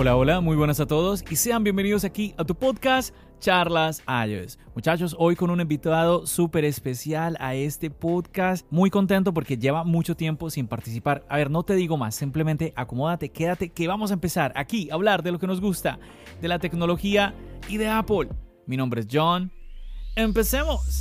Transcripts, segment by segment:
Hola, hola, muy buenas a todos y sean bienvenidos aquí a tu podcast Charlas iOS. Muchachos, hoy con un invitado súper especial a este podcast. Muy contento porque lleva mucho tiempo sin participar. A ver, no te digo más, simplemente acomódate, quédate, que vamos a empezar aquí a hablar de lo que nos gusta, de la tecnología y de Apple. Mi nombre es John. Empecemos.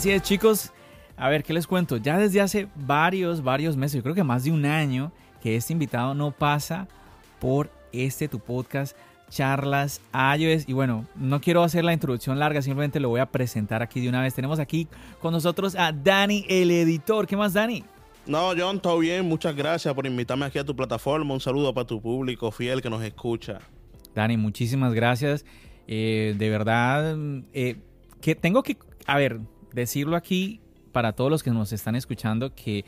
Así es, chicos. A ver, ¿qué les cuento? Ya desde hace varios, varios meses, yo creo que más de un año, que este invitado no pasa por este tu podcast, Charlas iOS. Y bueno, no quiero hacer la introducción larga, simplemente lo voy a presentar aquí de una vez. Tenemos aquí con nosotros a Dani, el editor. ¿Qué más, Dani? No, John, todo bien. Muchas gracias por invitarme aquí a tu plataforma. Un saludo para tu público fiel que nos escucha. Dani, muchísimas gracias. Eh, de verdad, eh, que tengo que, a ver, decirlo aquí para todos los que nos están escuchando que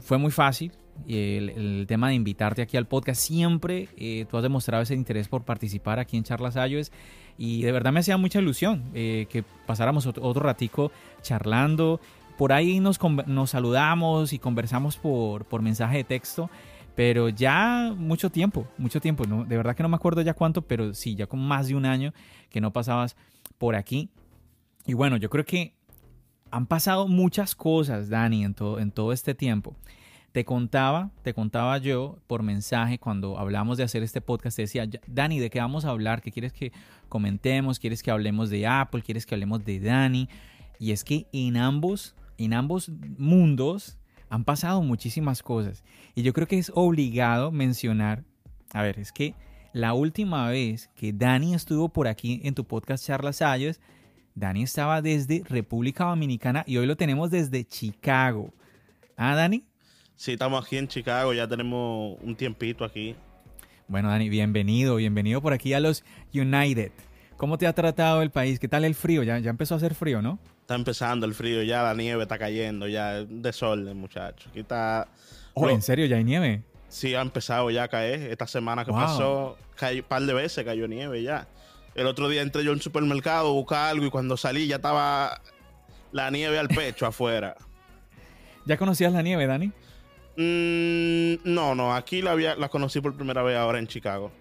fue muy fácil el, el tema de invitarte aquí al podcast. Siempre eh, tú has demostrado ese interés por participar aquí en Charlas iOS y de verdad me hacía mucha ilusión eh, que pasáramos otro, otro, ratico charlando. Por ahí nos, nos saludamos y conversamos por, por mensaje de texto. Pero ya mucho tiempo, mucho tiempo, ¿no? de verdad que no me acuerdo ya cuánto, pero sí, ya con más de un año que no pasabas por aquí. Y bueno, yo creo que han pasado muchas cosas, Dani, en todo, este tiempo. Te contaba, te contaba yo por mensaje cuando hablamos de hacer este podcast, te decía, Dani, ¿de qué vamos a hablar? ¿Qué quieres que comentemos? ¿Quieres que hablemos de Apple? ¿Quieres que hablemos de Dani? Y es que en ambos, en ambos mundos han pasado muchísimas cosas. Y yo creo que es obligado mencionar, a ver, es que la última vez que Dani estuvo por aquí en tu podcast Charlas Ayos, Dani estaba desde República Dominicana y hoy lo tenemos desde Chicago. ¿Ah, Dani? Sí, estamos aquí en Chicago, ya tenemos un tiempito aquí. Bueno, Dani, bienvenido, bienvenido por aquí a los United. ¿Cómo te ha tratado el país? ¿Qué tal el frío? Ya, ya empezó a hacer frío, ¿no? Está empezando el frío, ya la nieve está cayendo, ya desorden, muchachos. Aquí está... Oh, ¿en serio? ¿Ya hay nieve? Sí, ha empezado ya a caer. Esta semana que wow. pasó, un par de veces cayó nieve ya. El otro día entré yo al supermercado a buscar algo y cuando salí ya estaba la nieve al pecho afuera. ¿Ya conocías la nieve, Dani? Mm, no, no, aquí la, había, la conocí por primera vez ahora en Chicago.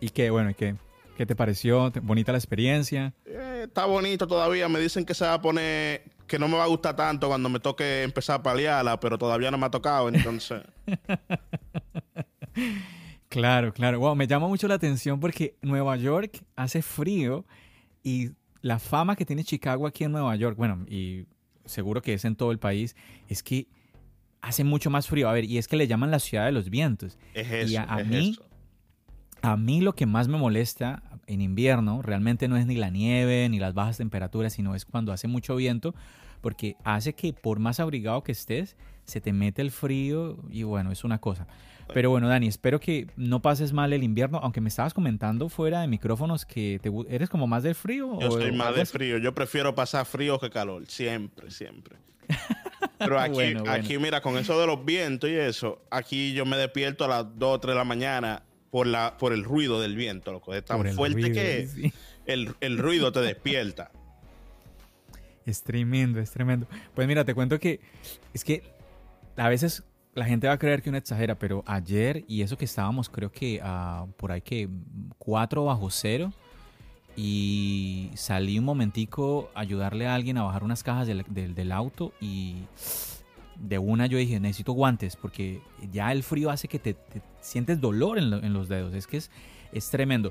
¿Y qué, bueno, y qué? ¿Qué te pareció? ¿Bonita la experiencia? Eh, está bonito todavía. Me dicen que se va a poner, que no me va a gustar tanto cuando me toque empezar a paliarla, pero todavía no me ha tocado, entonces. Claro, claro. Wow, me llama mucho la atención porque Nueva York hace frío y la fama que tiene Chicago aquí en Nueva York, bueno, y seguro que es en todo el país, es que hace mucho más frío. A ver, y es que le llaman la ciudad de los vientos. Es eso, y a, a es mí, eso. a mí lo que más me molesta en invierno realmente no es ni la nieve ni las bajas temperaturas, sino es cuando hace mucho viento, porque hace que por más abrigado que estés, se te mete el frío y bueno, es una cosa. Pero bueno, Dani, espero que no pases mal el invierno, aunque me estabas comentando fuera de micrófonos que te, eres como más del frío. Yo o, soy más de frío. Yo prefiero pasar frío que calor. Siempre, siempre. Pero aquí, Bueno, bueno. aquí, mira, con eso de los vientos y eso, aquí yo me despierto a las 2 o 3 de la mañana por, la, por el ruido del viento, loco. Es tan fuerte ruido, que sí. el, el ruido te despierta. Es tremendo, es tremendo. Pues mira, te cuento que es que a veces la gente va a creer que uno exagera, pero ayer y eso que estábamos creo que ah, por ahí que 4 bajo cero y salí un momentico a ayudarle a alguien a bajar unas cajas del, del- auto y de una yo dije, necesito guantes porque ya el frío hace que te, te sientes dolor en, en los dedos. Es que es, es tremendo.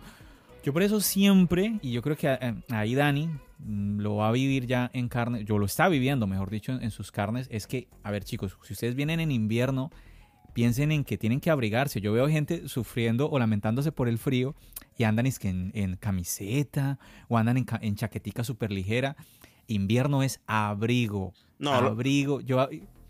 Yo por eso siempre, y yo creo que eh, ahí Dani mm, lo va a vivir ya en carne, yo lo está viviendo, mejor dicho, en, sus carnes, es que, a ver chicos, si ustedes vienen en invierno, piensen en que tienen que abrigarse. Yo veo gente sufriendo o lamentándose por el frío y andan es que en, camiseta o andan en, en chaquetica súper ligera. Invierno es abrigo. No, abrigo. Yo,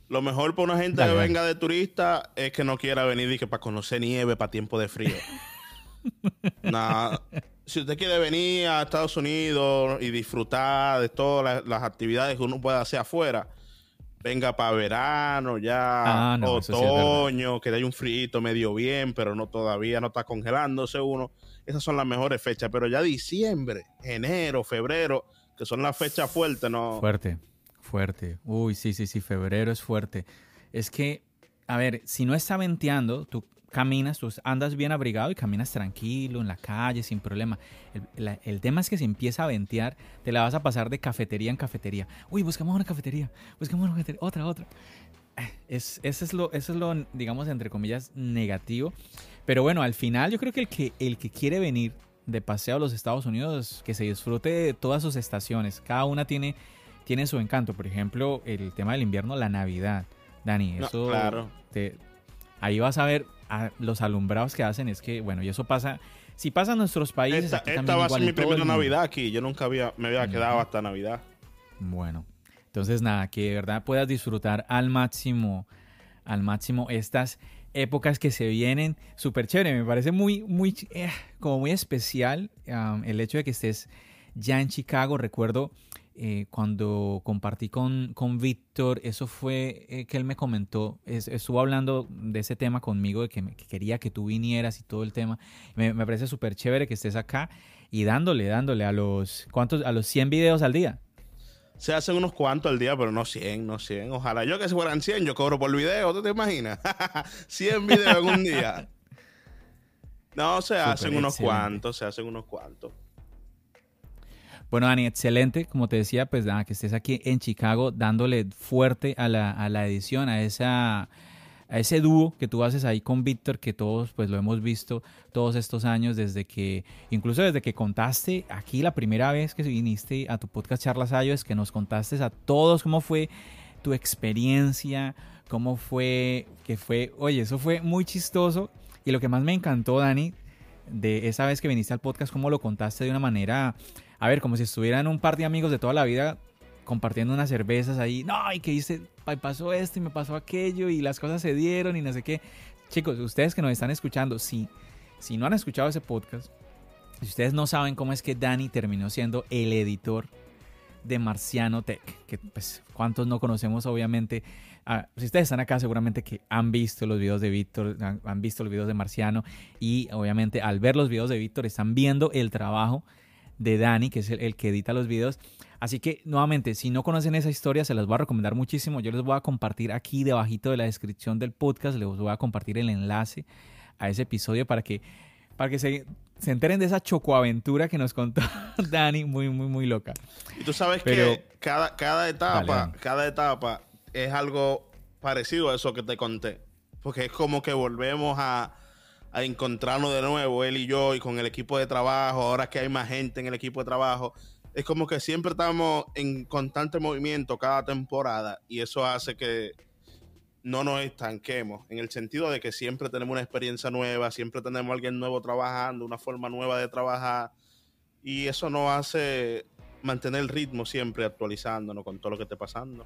lo mejor para una gente que venga de turista es que no quiera venir y que para conocer nieve, para tiempo de frío. Nada. Si usted quiere venir a Estados Unidos y disfrutar de todas las, actividades que uno puede hacer afuera, venga para verano ya, ah, otoño, que hay un frío medio bien, pero no todavía no está congelándose uno. Esas son las mejores fechas, pero ya diciembre, enero, febrero, que son las fechas fuertes, ¿no? Fuerte, fuerte. Uy, sí, sí, sí, febrero es fuerte. Es que, a ver, si no está venteando, tú caminas, tú andas bien abrigado y caminas tranquilo en la calle sin problema. El, tema es que si empieza a ventear, te la vas a pasar de cafetería en cafetería. Uy, buscamos una cafetería, buscamos una cafetería, otra, otra. Es, eso, es lo, eso es lo, digamos, entre comillas, negativo. Pero bueno, al final yo creo que el que, el que quiere venir de paseo a los Estados Unidos, que se disfrute de todas sus estaciones. Cada una tiene, tiene su encanto. Por ejemplo, el tema del invierno, la Navidad. Dani, eso claro. ahí vas a ver los alumbrados que hacen es que, bueno, y eso pasa, si pasa en nuestros países... Esta, va a ser mi primera Navidad aquí, yo nunca había, me había quedado hasta Navidad. Bueno, entonces nada, que de verdad puedas disfrutar al máximo, al máximo estas épocas que se vienen. Súper chévere, me parece muy, muy, eh, como muy especial el hecho de que estés ya en Chicago. Recuerdo eh, cuando compartí con, con Víctor, eso fue eh, que él me comentó, estuvo hablando de ese tema conmigo, de que, quería que tú vinieras y todo el tema. Me, parece súper chévere que estés acá y dándole, dándole a los, ¿cuántos? A los 100 videos al día. Se hacen unos cuantos al día, pero no 100, no 100. Ojalá yo que se fueran 100, yo cobro por video, ¿tú te imaginas? 100 videos en un día. No, se hacen unos cuantos, se hacen unos cuantos. Bueno, Dani, excelente. Como te decía, pues nada, que estés aquí en Chicago dándole fuerte a la, a la edición, a esa a ese dúo que tú haces ahí con Víctor, que todos pues lo hemos visto todos estos años desde que, incluso desde que contaste aquí la primera vez que viniste a tu podcast Charlas es que nos contaste a todos cómo fue tu experiencia, cómo fue, que fue, oye, eso fue muy chistoso y lo que más me encantó, Dani, de esa vez que viniste al podcast, cómo lo contaste de una manera a ver, como si estuvieran un par de amigos de toda la vida compartiendo unas cervezas ahí. No, y que dice, pasó esto y me pasó aquello y las cosas se dieron y no sé qué. Chicos, ustedes que nos están escuchando, si, si no han escuchado ese podcast, si ustedes no saben cómo es que Dani terminó siendo el editor de Marciano Tech, que pues cuántos no conocemos obviamente. Ah, si ustedes están acá seguramente que han visto los videos de Víctor, han, han visto los videos de Marciano y obviamente al ver los videos de Víctor están viendo el trabajo de Dani, que es el, que edita los videos. Así que nuevamente, si no conocen esa historia, se las voy a recomendar muchísimo. Yo les voy a compartir aquí debajito de la descripción del podcast, les voy a compartir el enlace a ese episodio para que, para que se, se enteren de esa chocoaventura que nos contó Dani, muy, muy, muy loca. Y tú sabes que cada, cada etapa, cada etapa es algo parecido a eso que te conté. Porque es como que volvemos a, a encontrarnos de nuevo, él y yo, y con el equipo de trabajo, ahora que hay más gente en el equipo de trabajo. Es como que siempre estamos en constante movimiento cada temporada y eso hace que no nos estanquemos, en el sentido de que siempre tenemos una experiencia nueva, siempre tenemos a alguien nuevo trabajando, una forma nueva de trabajar y eso nos hace mantener el ritmo siempre actualizándonos con todo lo que esté pasando.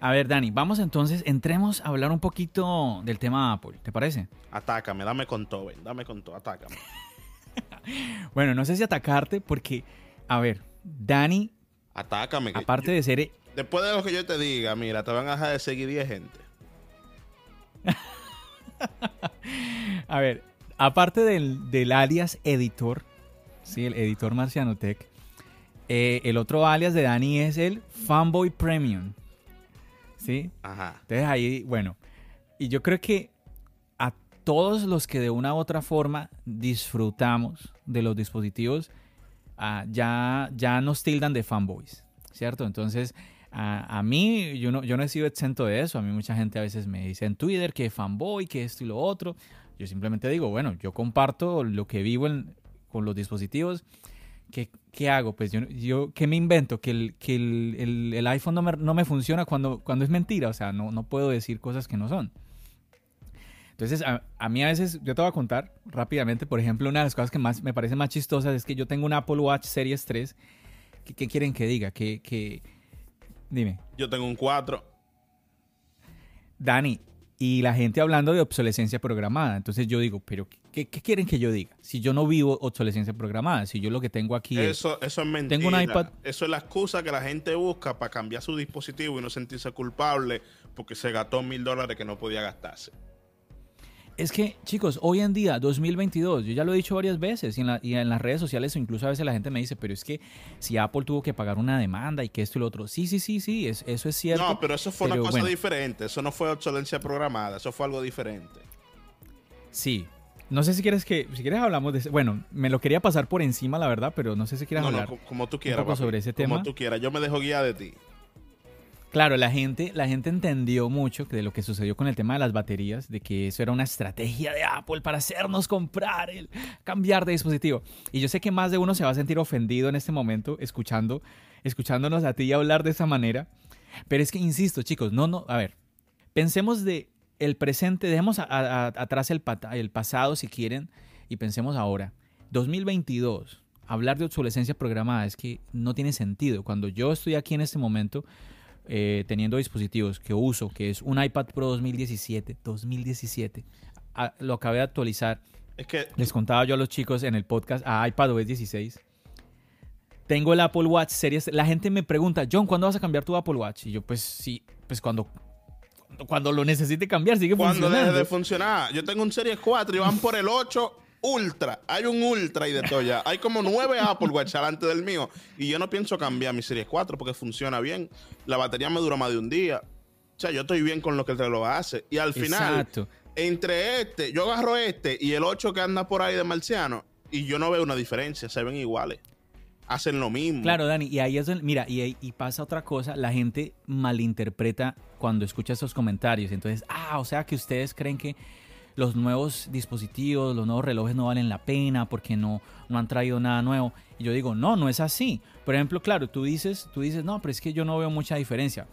A ver, Dani, vamos entonces, entremos a hablar un poquito del tema Apple, ¿te parece? Atácame, dame con todo, ven, dame con todo, atácame. bueno, no sé si atacarte porque, a ver, Dani... Atácame. Aparte de ser... Después de lo que yo te diga, mira, te van a dejar de seguir 10 gente. a ver, aparte del, alias editor, sí, el editor Marciano Tech, eh, el otro alias de Dani es el Fanboy Premium. ¿Sí? Ajá. Entonces ahí, bueno, y yo creo que a todos los que de una u otra forma disfrutamos de los dispositivos, ah, ya, ya nos tildan de fanboys, ¿cierto? Entonces, a, mí, yo no, yo no he sido exento de eso. A mí mucha gente a veces me dice en Twitter que fanboy, que esto y lo otro. Yo simplemente digo, bueno, yo comparto lo que vivo con los dispositivos. ¿Qué, ¿Qué, hago? Pues yo, yo, ¿qué me invento? Que el, que el, el, iPhone no me, no me, funciona cuando, cuando es mentira. O sea, no, no puedo decir cosas que no son. Entonces, a, a, mí a veces, yo te voy a contar rápidamente, por ejemplo, una de las cosas que más me parece más chistosas es que yo tengo un Apple Watch Series 3. ¿Qué, qué quieren que diga? Que, que, dime. Yo tengo un 4. Dani, y la gente hablando de obsolescencia programada. Entonces yo digo, pero ¿qué, ¿qué, quieren que yo diga? Si yo no vivo obsolescencia programada, si yo lo que tengo aquí eso, es... Eso es mentira. Tengo un iPad. Eso es la excusa que la gente busca para cambiar su dispositivo y no sentirse culpable porque se gastó mil dólares que no podía gastarse. Es que, chicos, hoy en día, 2022, yo ya lo he dicho varias veces y en, las redes sociales, incluso a veces la gente me dice, pero es que si Apple tuvo que pagar una demanda y que esto y lo otro. Sí, sí, sí, sí, eso es cierto. No, pero eso fue una cosa diferente. Eso no fue obsolencia programada, eso fue algo diferente. Sí. No sé si quieres que, si quieres hablamos de Bueno, me lo quería pasar por encima, la verdad, pero no sé si quieres hablar. No, como tú quieras. sobre ese tema. Como tú quieras. Yo me dejo guía de ti. Claro, la gente, la gente entendió mucho de lo que sucedió con el tema de las baterías, de que eso era una estrategia de Apple para hacernos comprar, el cambiar de dispositivo. Y yo sé que más de uno se va a sentir ofendido en este momento escuchando, escuchándonos a ti hablar de esa manera. Pero es que insisto, chicos, no, no, a ver, pensemos de el presente, dejemos atrás el, el pasado si quieren y pensemos ahora. 2022, hablar de obsolescencia programada es que no tiene sentido. Cuando yo estoy aquí en este momento, eh, teniendo dispositivos que uso, que es un iPad Pro 2017, 2017, lo acabé de actualizar. Es que les contaba yo a los chicos en el podcast a iPad OS 16. Tengo el Apple Watch Series. La gente me pregunta, John, ¿cuándo vas a cambiar tu Apple Watch? Y yo, pues sí, pues cuando cuando lo necesite cambiar, sigue funcionando. Cuando deje de funcionar. Yo tengo un Series 4 y van por el 8 Ultra. Hay un Ultra y de todo ya. Hay como nueve Apple Watch delante del mío. Y yo no pienso cambiar mi Series 4 porque funciona bien. La batería me dura más de un día. O sea, yo estoy bien con lo que el reloj hace. Y al final, entre este, yo agarro este y el 8 que anda por ahí de marciano, y yo no veo una diferencia, se ven iguales. Hacen lo mismo. Claro, Dani, y ahí es donde, mira, y, y pasa otra cosa, la gente malinterpreta cuando escucha esos comentarios. Entonces, ah, o sea que ustedes creen que los nuevos dispositivos, los nuevos relojes no valen la pena porque no, no han traído nada nuevo. Y yo digo, no, no es así. Por ejemplo, claro, tú dices, tú dices, no, pero es que yo no veo mucha diferencia.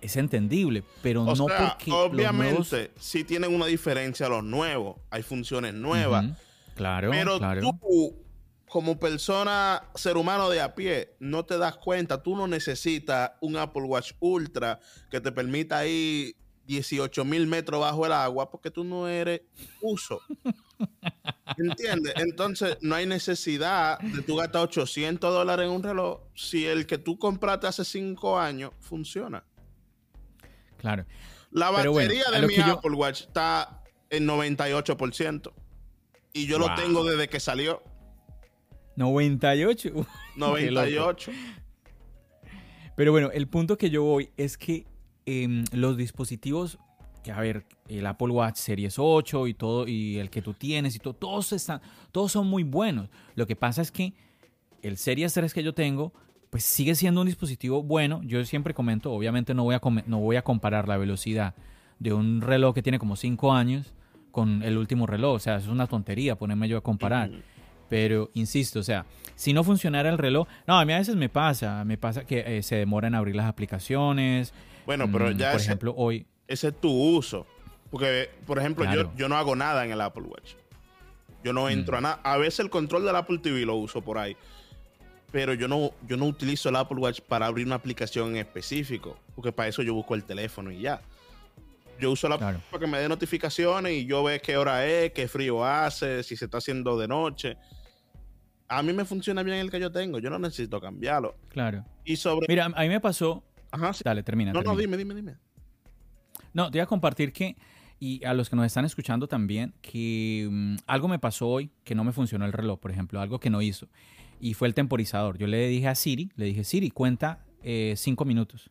Es entendible, pero no porque. Obviamente, sí tienen una diferencia los nuevos. Hay funciones nuevas. Claro, pero claro. tú, como persona, ser humano de a pie, no te das cuenta. Tú no necesitas un Apple Watch Ultra que te permita ir 18 mil metros bajo el agua porque tú no eres uso. ¿Entiendes? Entonces no hay necesidad de tú gastar 800 dólares en un reloj si el que tú compraste hace 5 años funciona. Claro. La batería de mi Apple Watch está en 98% y yo lo tengo desde que salió. 98. 98. Pero bueno, el punto que yo voy es que Em, los dispositivos, que a ver, el Apple Watch Series 8 y todo, y el que tú tienes y todo, todos, están, todos son muy buenos. Lo que pasa es que el Series 3 que yo tengo, pues sigue siendo un dispositivo bueno. Yo siempre comento, obviamente no voy a, no voy a comparar la velocidad de un reloj que tiene como 5 años con el último reloj. O sea, es una tontería ponerme yo a comparar. Pero insisto, o sea, si no funcionara el reloj, no, a mí a veces me pasa, me pasa que eh, se demora en abrir las aplicaciones, bueno, pero mm, ya por ejemplo, hoy ese es tu uso. Porque, por ejemplo, yo, yo no hago nada en el Apple Watch. Yo no entro a mm. nada. A veces el control del Apple TV lo uso por ahí. Pero yo no, yo no utilizo el Apple Watch para abrir una aplicación en específico. Porque para eso yo busco el teléfono y ya. Yo uso la para que me dé notificaciones y yo veo qué hora es, qué frío hace, si se está haciendo de noche. A mí me funciona bien el que yo tengo. Yo no necesito cambiarlo. Claro. Y sobre. Mira, a mí me pasó Ajá, Dale, termina. No, no, dime, dime, dime. No, te voy a compartir que, y a los que nos están escuchando también, que mm, algo me pasó hoy que no me funcionó el reloj, por ejemplo, algo que no hizo. Y fue el temporizador. Yo le dije a Siri, le dije, Siri, cuenta eh, cinco minutos.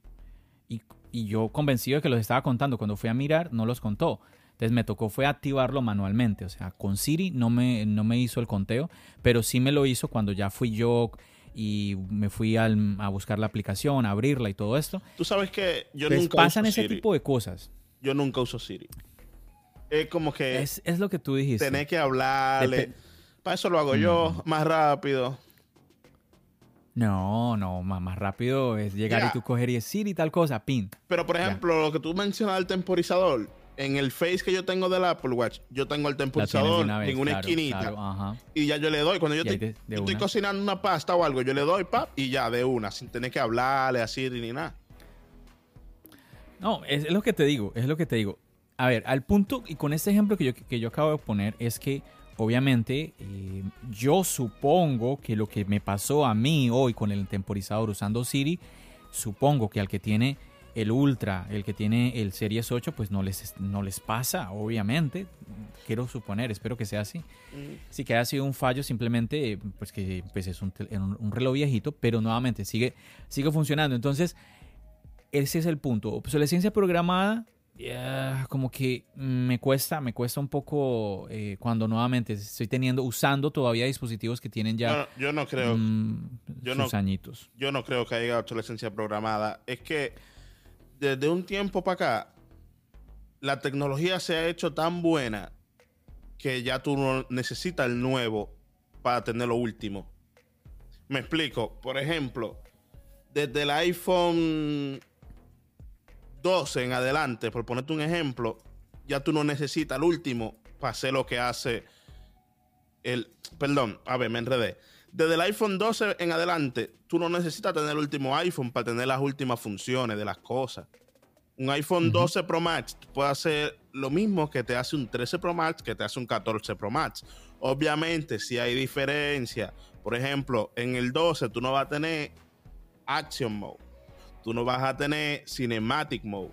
Y, y, yo convencido de que los estaba contando. Cuando fui a mirar, no los contó. Entonces me tocó fue activarlo manualmente. O sea, con Siri no me, no me hizo el conteo, pero sí me lo hizo cuando ya fui yo y me fui a buscar la aplicación, a abrirla y todo esto. Tú sabes que yo pues nunca pasan ese tipo de cosas. Yo nunca uso Siri. Es como que... Es, lo que tú dijiste. Tener que hablarle. Para eso lo hago yo, más rápido. No, no, más, más rápido es llegar y tú coger y decir y tal cosa, pin. Pero por ejemplo, lo que tú mencionas del temporizador, en el face que yo tengo del Apple Watch, yo tengo el temporizador en una esquinita. y ya yo le doy. Cuando yo estoy, cocinando una pasta o algo, yo le doy pap y ya de una, sin tener que hablarle así ni nada. No, es, lo que te digo, es lo que te digo. A ver, al punto, y con este ejemplo que yo, que yo acabo de poner, es que obviamente eh, yo supongo que lo que me pasó a mí hoy con el temporizador usando Siri, supongo que al que tiene el Ultra, el que tiene el Series 8, pues no les, no les pasa, obviamente. Quiero suponer, espero que sea así. Mm. Sí que haya sido un fallo, simplemente, pues que pues es un, un, reloj viejito, pero nuevamente sigue, sigue funcionando. Entonces, ese es el punto. Obsolescencia programada, como que me cuesta, me cuesta un poco eh, cuando nuevamente estoy teniendo, usando todavía dispositivos que tienen ya. yo no creo. Mm, yo sus añitos. Yo no creo que haya obsolescencia programada. Es que desde un tiempo para acá, la tecnología se ha hecho tan buena que ya tú no necesitas el nuevo para tener lo último. Me explico. Por ejemplo, desde el iPhone 12 en adelante, por ponerte un ejemplo, ya tú no necesitas el último para hacer lo que hace el. Perdón, a ver, me enredé. Desde el iPhone 12 en adelante, tú no necesitas tener el último iPhone para tener las últimas funciones de las cosas. Un iPhone 12 Pro Max puede hacer lo mismo que te hace un 13 Pro Max, que te hace un 14 Pro Max. Obviamente, si hay diferencia, por ejemplo, en el 12 tú no vas a tener Action Mode, tú no vas a tener Cinematic Mode.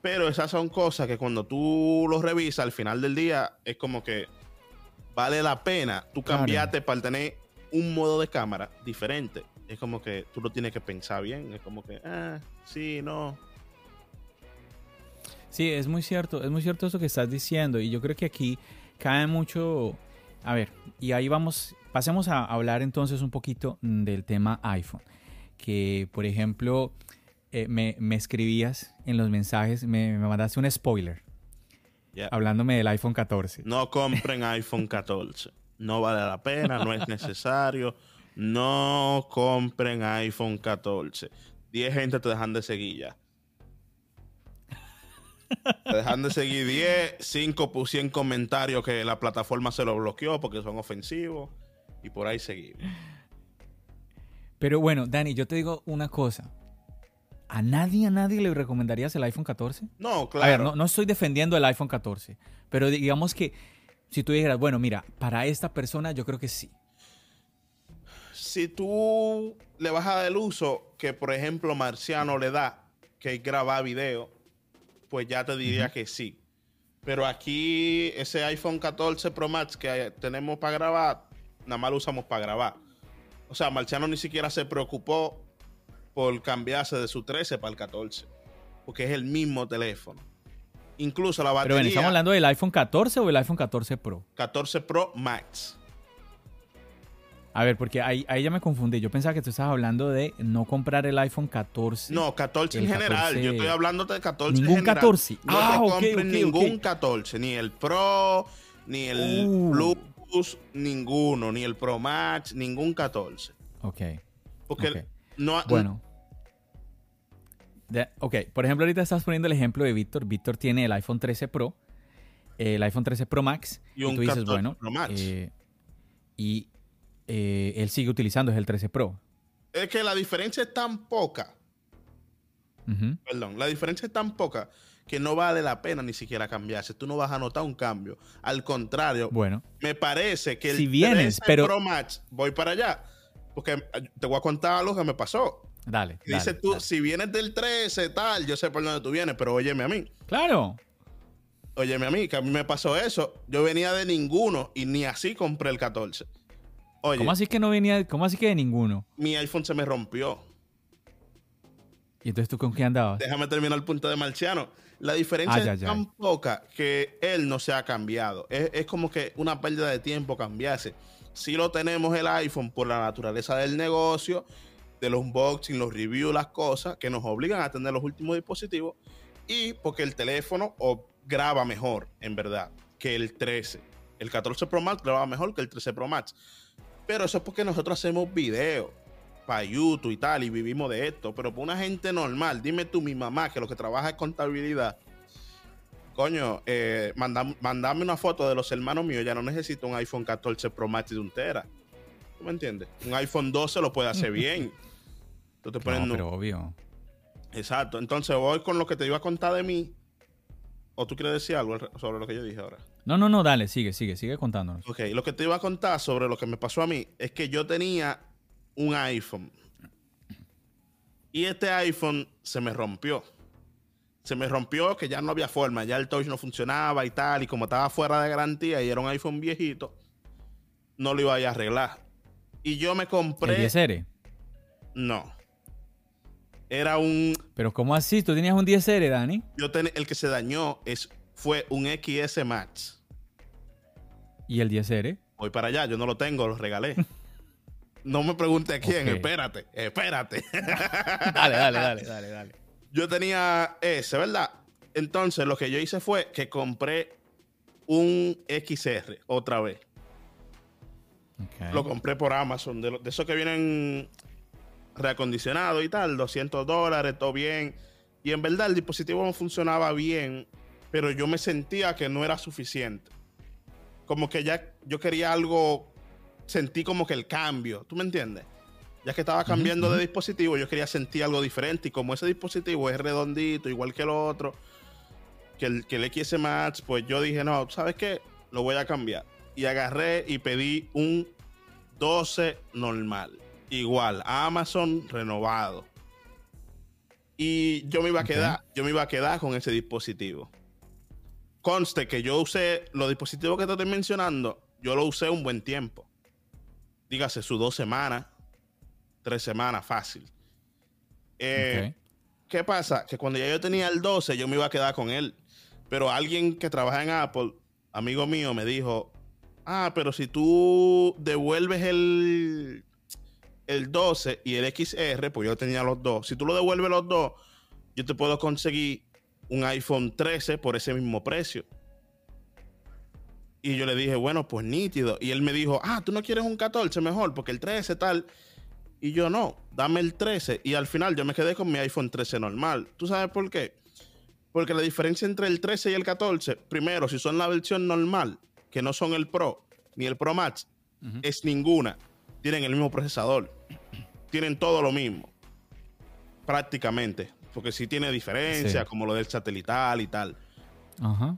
Pero esas son cosas que cuando tú los revisas al final del día es como que vale la pena tú cambiarte para tener un modo de cámara diferente. Es como que tú lo tienes que pensar bien. Es como que, ah, sí, no. Sí, es muy cierto, es muy cierto eso que estás diciendo. Y yo creo que aquí cae mucho. A ver, y ahí vamos, pasemos a hablar entonces un poquito del tema iPhone. Que, por ejemplo, eh, me, escribías en los mensajes, me, mandaste un spoiler. Hablándome del iPhone 14. No compren iPhone 14 no vale la pena, no es necesario. No compren iPhone 14. 10 gente te dejan de seguir ya. Te dejan de seguir 10, 5 pusieron comentarios que la plataforma se lo bloqueó porque son ofensivos y por ahí seguimos. Pero bueno, Dani, yo te digo una cosa. ¿A nadie, a nadie le recomendarías el iPhone 14? No, claro. A ver, no, no estoy defendiendo el iPhone 14, pero digamos que si tú dijeras, bueno, mira, para esta persona yo creo que sí. Si tú le vas a dar el uso que, por ejemplo, Marciano le da, que es grabar video, pues ya te diría que sí. Pero aquí ese iPhone 14 Pro Max que tenemos para grabar, nada más lo usamos para grabar. O sea, Marciano ni siquiera se preocupó por cambiarse de su 13 para el 14, porque es el mismo teléfono. Incluso la batería. Pero ¿estamos hablando del iPhone 14 o el iPhone 14 Pro? 14 Pro Max. A ver, porque ahí, ahí ya me confundí. Yo pensaba que tú estabas hablando de no comprar el iPhone 14. No, 14 en general. Yo estoy hablando de 14 ningún en general. 14. No ah, compren ningún 14. Ni el Pro, ni el uh. Plus, ninguno. Ni el Pro Max, ningún 14. Ok. Porque no... Bueno ok, por ejemplo, ahorita estás poniendo el ejemplo de Víctor. Víctor tiene el iPhone 13 Pro, el iPhone 13 Pro Max. Y, un tú dices, bueno, eh, y eh, él sigue utilizando es el 13 Pro. Es que la diferencia es tan poca. Perdón, la diferencia es tan poca que no vale la pena ni siquiera cambiarse. Tú no vas a notar un cambio. Al contrario, bueno, me parece que el si vienes, 13 pero... Pro Max, voy para allá. Porque te voy a contar algo que me pasó. Dale. Dices tú, si vienes del 13, tal, yo sé por dónde tú vienes, pero óyeme a mí. Claro. Óyeme a mí, que a mí me pasó eso. Yo venía de ninguno y ni así compré el 14. Oye, ¿Cómo así que no venía, cómo así que de ninguno? Mi iPhone se me rompió. ¿Y entonces tú con qué andabas? Déjame terminar el punto de Marciano. La diferencia es tan poca que él no se ha cambiado. Es, es, como que una pérdida de tiempo cambiarse. Si lo tenemos el iPhone por la naturaleza del negocio de los unboxing, los reviews, las cosas que nos obligan a tener los últimos dispositivos y porque el teléfono graba mejor, en verdad, que el 13. El 14 Pro Max va mejor que el 13 Pro Max. Pero eso es porque nosotros hacemos videos para YouTube y tal, y vivimos de esto. Pero para una gente normal, dime tú, mi mamá, que lo que trabaja es contabilidad, coño, eh, mandame una foto de los hermanos míos, ya no necesito un iPhone 14 Pro Max de un tera. ¿Tú me entiendes? Un iPhone 12 lo puede hacer bien. Tú te pones no, pero obvio. Exacto. Entonces voy con lo que te iba a contar de mí. ¿O tú quieres decir algo sobre lo que yo dije ahora? No, no, no, dale, sigue, sigue, sigue contándonos. Ok, lo que te iba a contar sobre lo que me pasó a mí es que yo tenía un iPhone. Y este iPhone se me rompió. Se me rompió que ya no había forma, ya el touch no funcionaba y tal, y como estaba fuera de garantía y era un iPhone viejito, no lo iba a arreglar. Y yo me compré... ¿El 10 r No. Era un... Pero ¿cómo así? ¿Tú tenías un 10 r Dani? Yo el que se dañó es, fue un XS Max. ¿Y el 10 r Voy para allá, yo no lo tengo, lo regalé. No me pregunte a quién, espérate, espérate. dale, dale, dale, dale, dale. Yo tenía ese, ¿verdad? Entonces lo que yo hice fue que compré un XR otra vez. Lo compré por Amazon, de, de esos que vienen reacondicionados y tal, 200 dólares, todo bien. Y en verdad el dispositivo no funcionaba bien, pero yo me sentía que no era suficiente. Como que ya yo quería algo sentí como que el cambio, ¿tú me entiendes? Ya que estaba cambiando de dispositivo, yo quería sentir algo diferente y como ese dispositivo es redondito, igual que el otro, que el, que el XS Max, pues yo dije, no, ¿sabes qué? Lo voy a cambiar. Y agarré y pedí un 12 normal. Igual, Amazon renovado. Y yo me iba a quedar, yo me iba a quedar con ese dispositivo. Conste que yo usé los dispositivos que te estoy mencionando, yo lo usé un buen tiempo dígase sus dos semanas, tres semanas, fácil. Eh, ¿Qué pasa? Que cuando ya yo tenía el 12, yo me iba a quedar con él. Pero alguien que trabaja en Apple, amigo mío, me dijo, ah, pero si tú devuelves el, el 12 y el XR, pues yo tenía los dos, si tú lo devuelves los dos, yo te puedo conseguir un iPhone 13 por ese mismo precio. Y yo le dije, bueno, pues nítido. Y él me dijo, ah, tú no quieres un 14 mejor, porque el 13 tal. Y yo no, dame el 13. Y al final yo me quedé con mi iPhone 13 normal. ¿Tú sabes por qué? Porque la diferencia entre el 13 y el 14, primero, si son la versión normal, que no son el Pro ni el Pro Max, es ninguna. Tienen el mismo procesador. Tienen todo lo mismo. Prácticamente. Porque sí tiene diferencia, como lo del satelital y tal.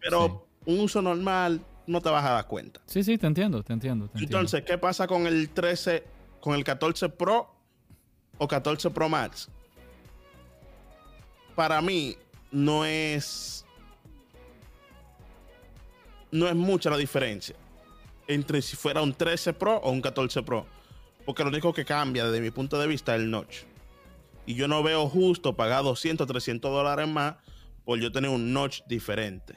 Pero un uso normal, no te vas a dar cuenta. Sí, sí, te entiendo, te entiendo. Entonces, ¿qué pasa con el 13, con el 14 Pro o 14 Pro Max? Para mí no es no es mucha la diferencia entre si fuera un 13 Pro o un 14 Pro. Porque lo único que cambia desde mi punto de vista es el notch. Y yo no veo justo pagar 200, 300 dólares más por yo tener un notch diferente.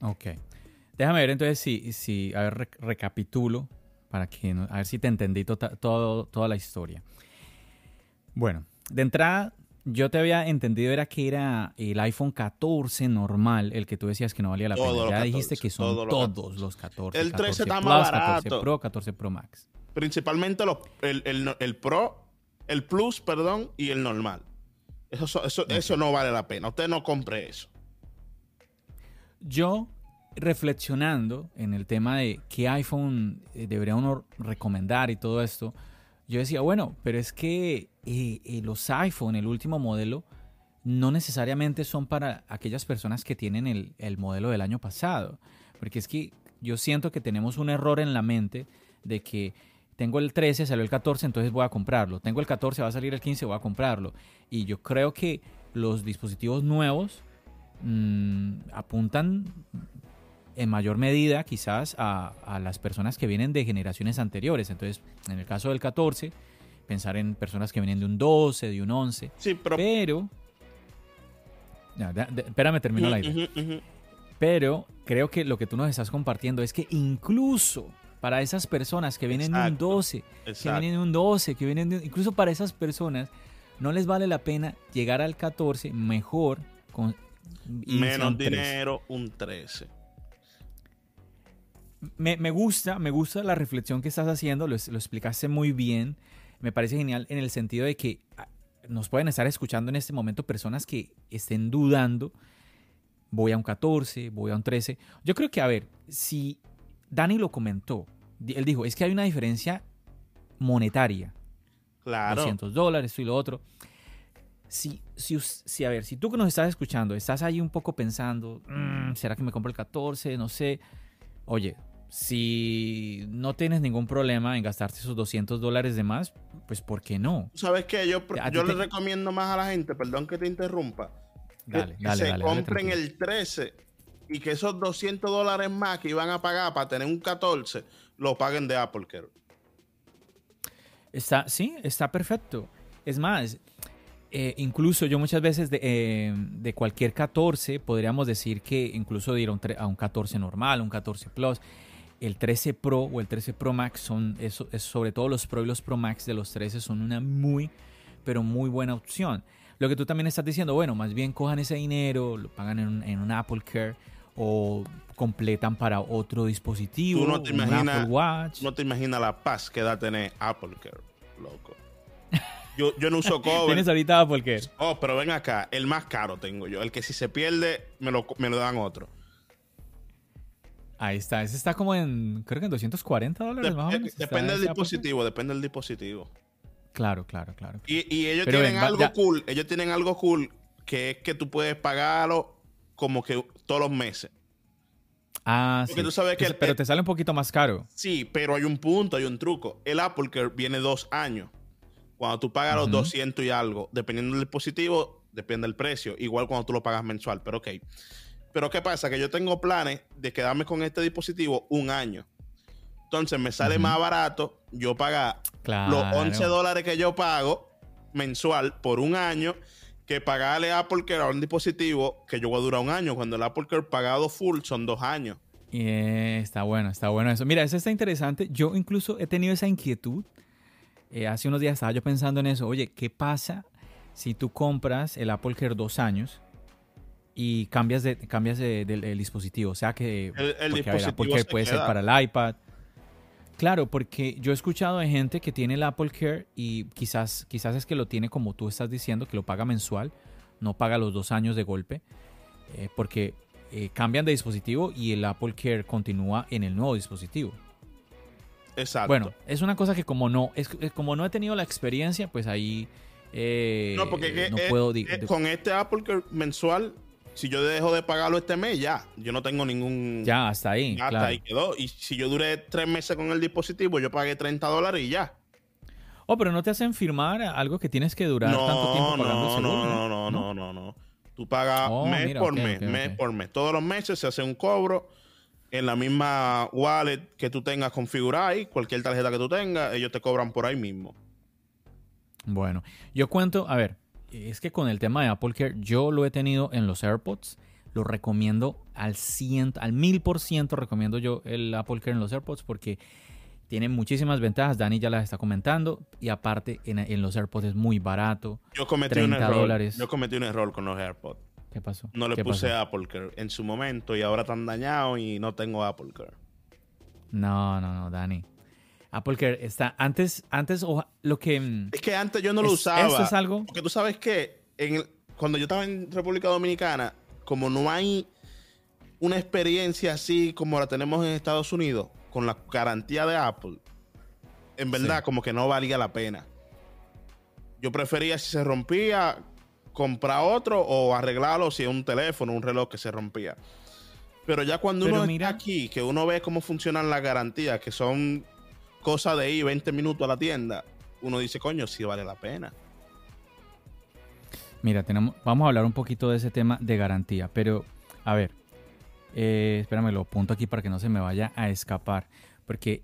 Ok. Déjame ver entonces si, si a ver, recapitulo para que, a ver si te entendí todo, toda la historia. Bueno, de entrada, yo te había entendido era que era el iPhone 14 normal, el que tú decías que no valía la pena. Ya dijiste que son todos los 14. El 13 está más barato. 14 Pro, 14 Pro Max. Principalmente los, el, Pro, el Plus, perdón, y el normal. Eso, eso, eso no vale la pena. Usted no compre eso. Yo, reflexionando en el tema de qué iPhone eh, debería uno recomendar y todo esto, yo decía, bueno, pero es que eh, eh, los iPhone, el último modelo, no necesariamente son para aquellas personas que tienen el, el, modelo del año pasado. Porque es que yo siento que tenemos un error en la mente de que tengo el 13, salió el 14, entonces voy a comprarlo. Tengo el 14, va a salir el 15, voy a comprarlo. Y yo creo que los dispositivos nuevos mm, apuntan en mayor medida quizás a, a, las personas que vienen de generaciones anteriores. Entonces, en el caso del 14, pensar en personas que vienen de un 12, de un 11. Sí, pero... pero espérame, termino la idea. Pero creo que lo que tú nos estás compartiendo es que incluso para esas personas que vienen de un 12, que vienen de un 12, que vienen de, incluso para esas personas no les vale la pena llegar al 14 mejor con menos dinero, un 13. Me, me, gusta, me gusta la reflexión que estás haciendo, lo, lo explicaste muy bien. Me parece genial en el sentido de que ah, nos pueden estar escuchando en este momento personas que estén dudando voy a un 14, voy a un 13. Yo creo que, a ver, si Dani lo comentó, él dijo, es que hay una diferencia monetaria. Claro. 200 dólares, esto y lo otro. Si, si, si, a ver, si tú que nos estás escuchando, estás ahí un poco pensando, mm, ¿será que me compro el 14? No sé. Oye, si no tienes ningún problema en gastarte esos 200 dólares de más, pues ¿por qué no? ¿Sabes qué? Yo, yo le recomiendo más a la gente, perdón que te interrumpa, Dale, que se compren el 13 y que esos 200 dólares más que iban a pagar para tener un 14 lo paguen de Apple Care. Está, sí, está perfecto. Es más, eh, incluso yo muchas veces de, eh, de, cualquier 14 podríamos decir que incluso de ir a un, a un, 14 normal, un 14 Plus, el 13 Pro o el 13 Pro Max son, eso, es sobre todo los Pro y los Pro Max de los 13 son una muy, pero muy buena opción. Lo que tú también estás diciendo, bueno, más bien cojan ese dinero, lo pagan en un, Apple Care o completan para otro dispositivo, no te imaginas, Apple Watch. No te imaginas la paz que da tener Apple Care, loco. Yo, yo no uso cover. ¿Tienes ahorita Apple Care? Oh, pero ven acá, el más caro tengo yo. El que si se pierde, me lo, me lo dan otro. Ahí está, ese está como en, creo que en 240 dólares más o menos. Depende del dispositivo, depende del dispositivo. Claro, claro, claro. Y, ellos tienen algo cool, ellos tienen algo cool que es que tú puedes pagarlo como que todos los meses. Ah, sí. Tú sabes que pero te sale un poquito más caro. Sí, pero hay un punto, hay un truco. El Apple Care viene dos años. Cuando tú pagas los 200 y algo, dependiendo del dispositivo, depende del precio. Igual cuando tú lo pagas mensual, pero ok. Pero ¿qué pasa? Que yo tengo planes de quedarme con este dispositivo un año. Entonces me sale más barato yo pagar los 11 dólares que yo pago mensual por un año que pagarle a Apple Care a un dispositivo que yo voy a durar un año. Cuando el Apple Care pagado full son dos años. Y está bueno, está bueno eso. Mira, eso está interesante. Yo incluso he tenido esa inquietud. Eh, hace unos días estaba yo pensando en eso. Oye, ¿qué pasa si tú compras el Apple Care dos años y cambias de cambias del dispositivo? O sea que el, dispositivo Apple Care puede ser para el iPad, Claro, porque yo he escuchado de gente que tiene el Apple Care y quizás, quizás es que lo tiene como tú estás diciendo, que lo paga mensual, no paga los dos años de golpe, eh, porque eh, cambian de dispositivo y el Apple Care continúa en el nuevo dispositivo. Exacto. Bueno, es una cosa que como no, es, como no he tenido la experiencia, pues ahí eh, no, porque no puedo... con este Apple Care mensual si yo dejo de pagarlo este mes, ya. Yo no tengo ningún. Ya, hasta ahí. hasta ahí quedó. Y si yo duré tres meses con el dispositivo, yo pagué 30 dólares y ya. Oh, pero no te hacen firmar algo que tienes que durar tanto tiempo pagando no, seguro. No, no, no, no, no, Tú pagas oh, mes por mes, mes por mes. Todos los meses se hace un cobro en la misma wallet que tú tengas configurada ahí, cualquier tarjeta que tú tengas, ellos te cobran por ahí mismo. Bueno, yo cuento, a ver, es que con el tema de Apple Care, yo lo he tenido en los AirPods. Lo recomiendo al 100, al 1000% recomiendo yo el Apple Care en los AirPods porque tiene muchísimas ventajas. Dani ya las está comentando. Y aparte, en, los AirPods es muy barato. Yo cometí un error. Yo cometí un error con los AirPods. ¿Qué pasó? No le puse Apple Care en su momento y ahora están dañados y no tengo Apple Care. No, no, no, Dani. Apple Care está antes, antes lo que mm, es que antes yo no lo usaba. Eso es algo. Porque tú sabes que en cuando yo estaba en República Dominicana, como no hay una experiencia así como la tenemos en Estados Unidos con la garantía de Apple, en verdad como que no valía la pena. Yo prefería si se rompía comprar otro o arreglarlo si es un teléfono, un reloj que se rompía. Pero ya cuando uno mira, está aquí, que uno ve cómo funcionan las garantías, que son cosa de ir 20 minutos a la tienda, uno dice, coño, sí vale la pena. Mira, tenemos, vamos a hablar un poquito de ese tema de garantía, pero a ver, eh, espérame, lo apunto aquí para que no se me vaya a escapar, porque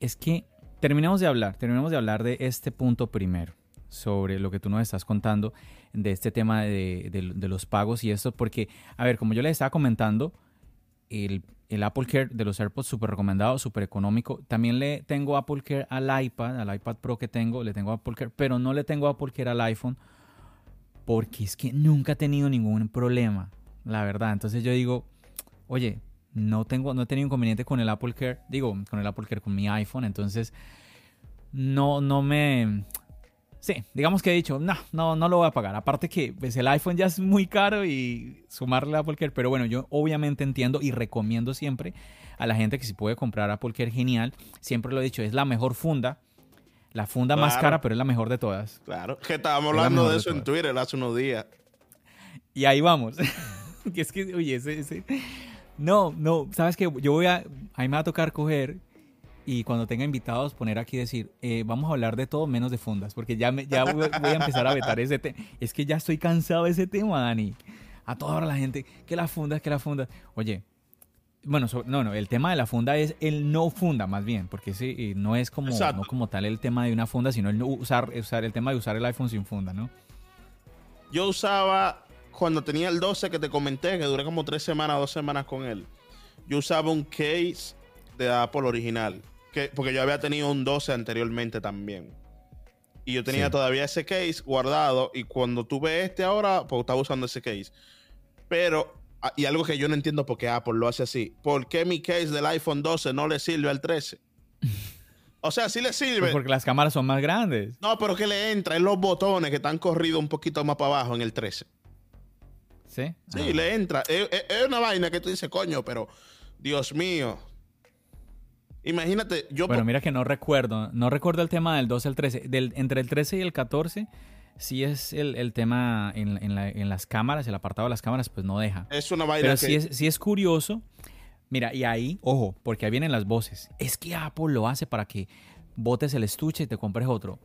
es que terminemos de hablar, terminemos de hablar de este punto primero, sobre lo que tú nos estás contando, de este tema de, de los pagos y esto, porque, a ver, como yo les estaba comentando, el, el Apple Care de los AirPods súper recomendado, súper económico. También le tengo Apple Care al iPad, al iPad Pro que tengo, le tengo Apple Care, pero no le tengo Apple Care al iPhone porque es que nunca he tenido ningún problema, la verdad. Entonces yo digo, oye, no tengo, no he tenido inconveniente con el Apple Care, digo, con el Apple Care, con mi iPhone, entonces no, no me, Sí, digamos que he dicho, no, no, no lo voy a pagar. Aparte que pues, el iPhone ya es muy caro y sumarle a Apple Care, pero bueno, yo obviamente entiendo y recomiendo siempre a la gente que si puede comprar Apple Care, genial. Siempre lo he dicho, es la mejor funda. La funda más cara, pero es la mejor de todas. Claro, que estábamos hablando de eso en Twitter hace unos días. Y ahí vamos. que es que, oye, ese, ese... No, no, sabes que yo voy a, a mí me va a tocar coger y cuando tenga invitados poner aquí decir, eh, vamos a hablar de todo menos de fundas, porque ya, me, ya voy, a empezar a vetar ese tema. Es que ya estoy cansado de ese tema, Dani. A toda la gente, que la funda, que la funda. Oye, bueno, no, no, el tema de la funda es el no funda más bien, porque sí, no es como, no como tal el tema de una funda, sino el, usar, usar, el tema de usar el iPhone sin funda, ¿no? Yo usaba, cuando tenía el 12 que te comenté, que duré como tres semanas, dos semanas con él, yo usaba un case de Apple original porque yo había tenido un 12 anteriormente también. Y yo tenía todavía ese case guardado. Y cuando tuve este ahora, pues estaba usando ese case. Pero, ah, y algo que yo no entiendo por qué Apple lo hace así. ¿Por qué mi case del iPhone 12 no le sirve al 13? O sea, sí le sirve. Pues porque las cámaras son más grandes. No, pero que le entra en los botones que están corridos un poquito más para abajo en el 13. ¿Sí? Sí, ah. le entra. es, una vaina que tú dices, coño, pero Dios mío, Imagínate, yo... Bueno, mira que no recuerdo, no recuerdo el tema del 12 al 13. Del, entre el 13 y el 14, si es el, tema en, las cámaras, el apartado de las cámaras, pues no deja. Es una vaina Pero si, es, si es curioso, mira, y ahí, ojo, porque ahí vienen las voces. Es que Apple lo hace para que botes el estuche y te compres otro.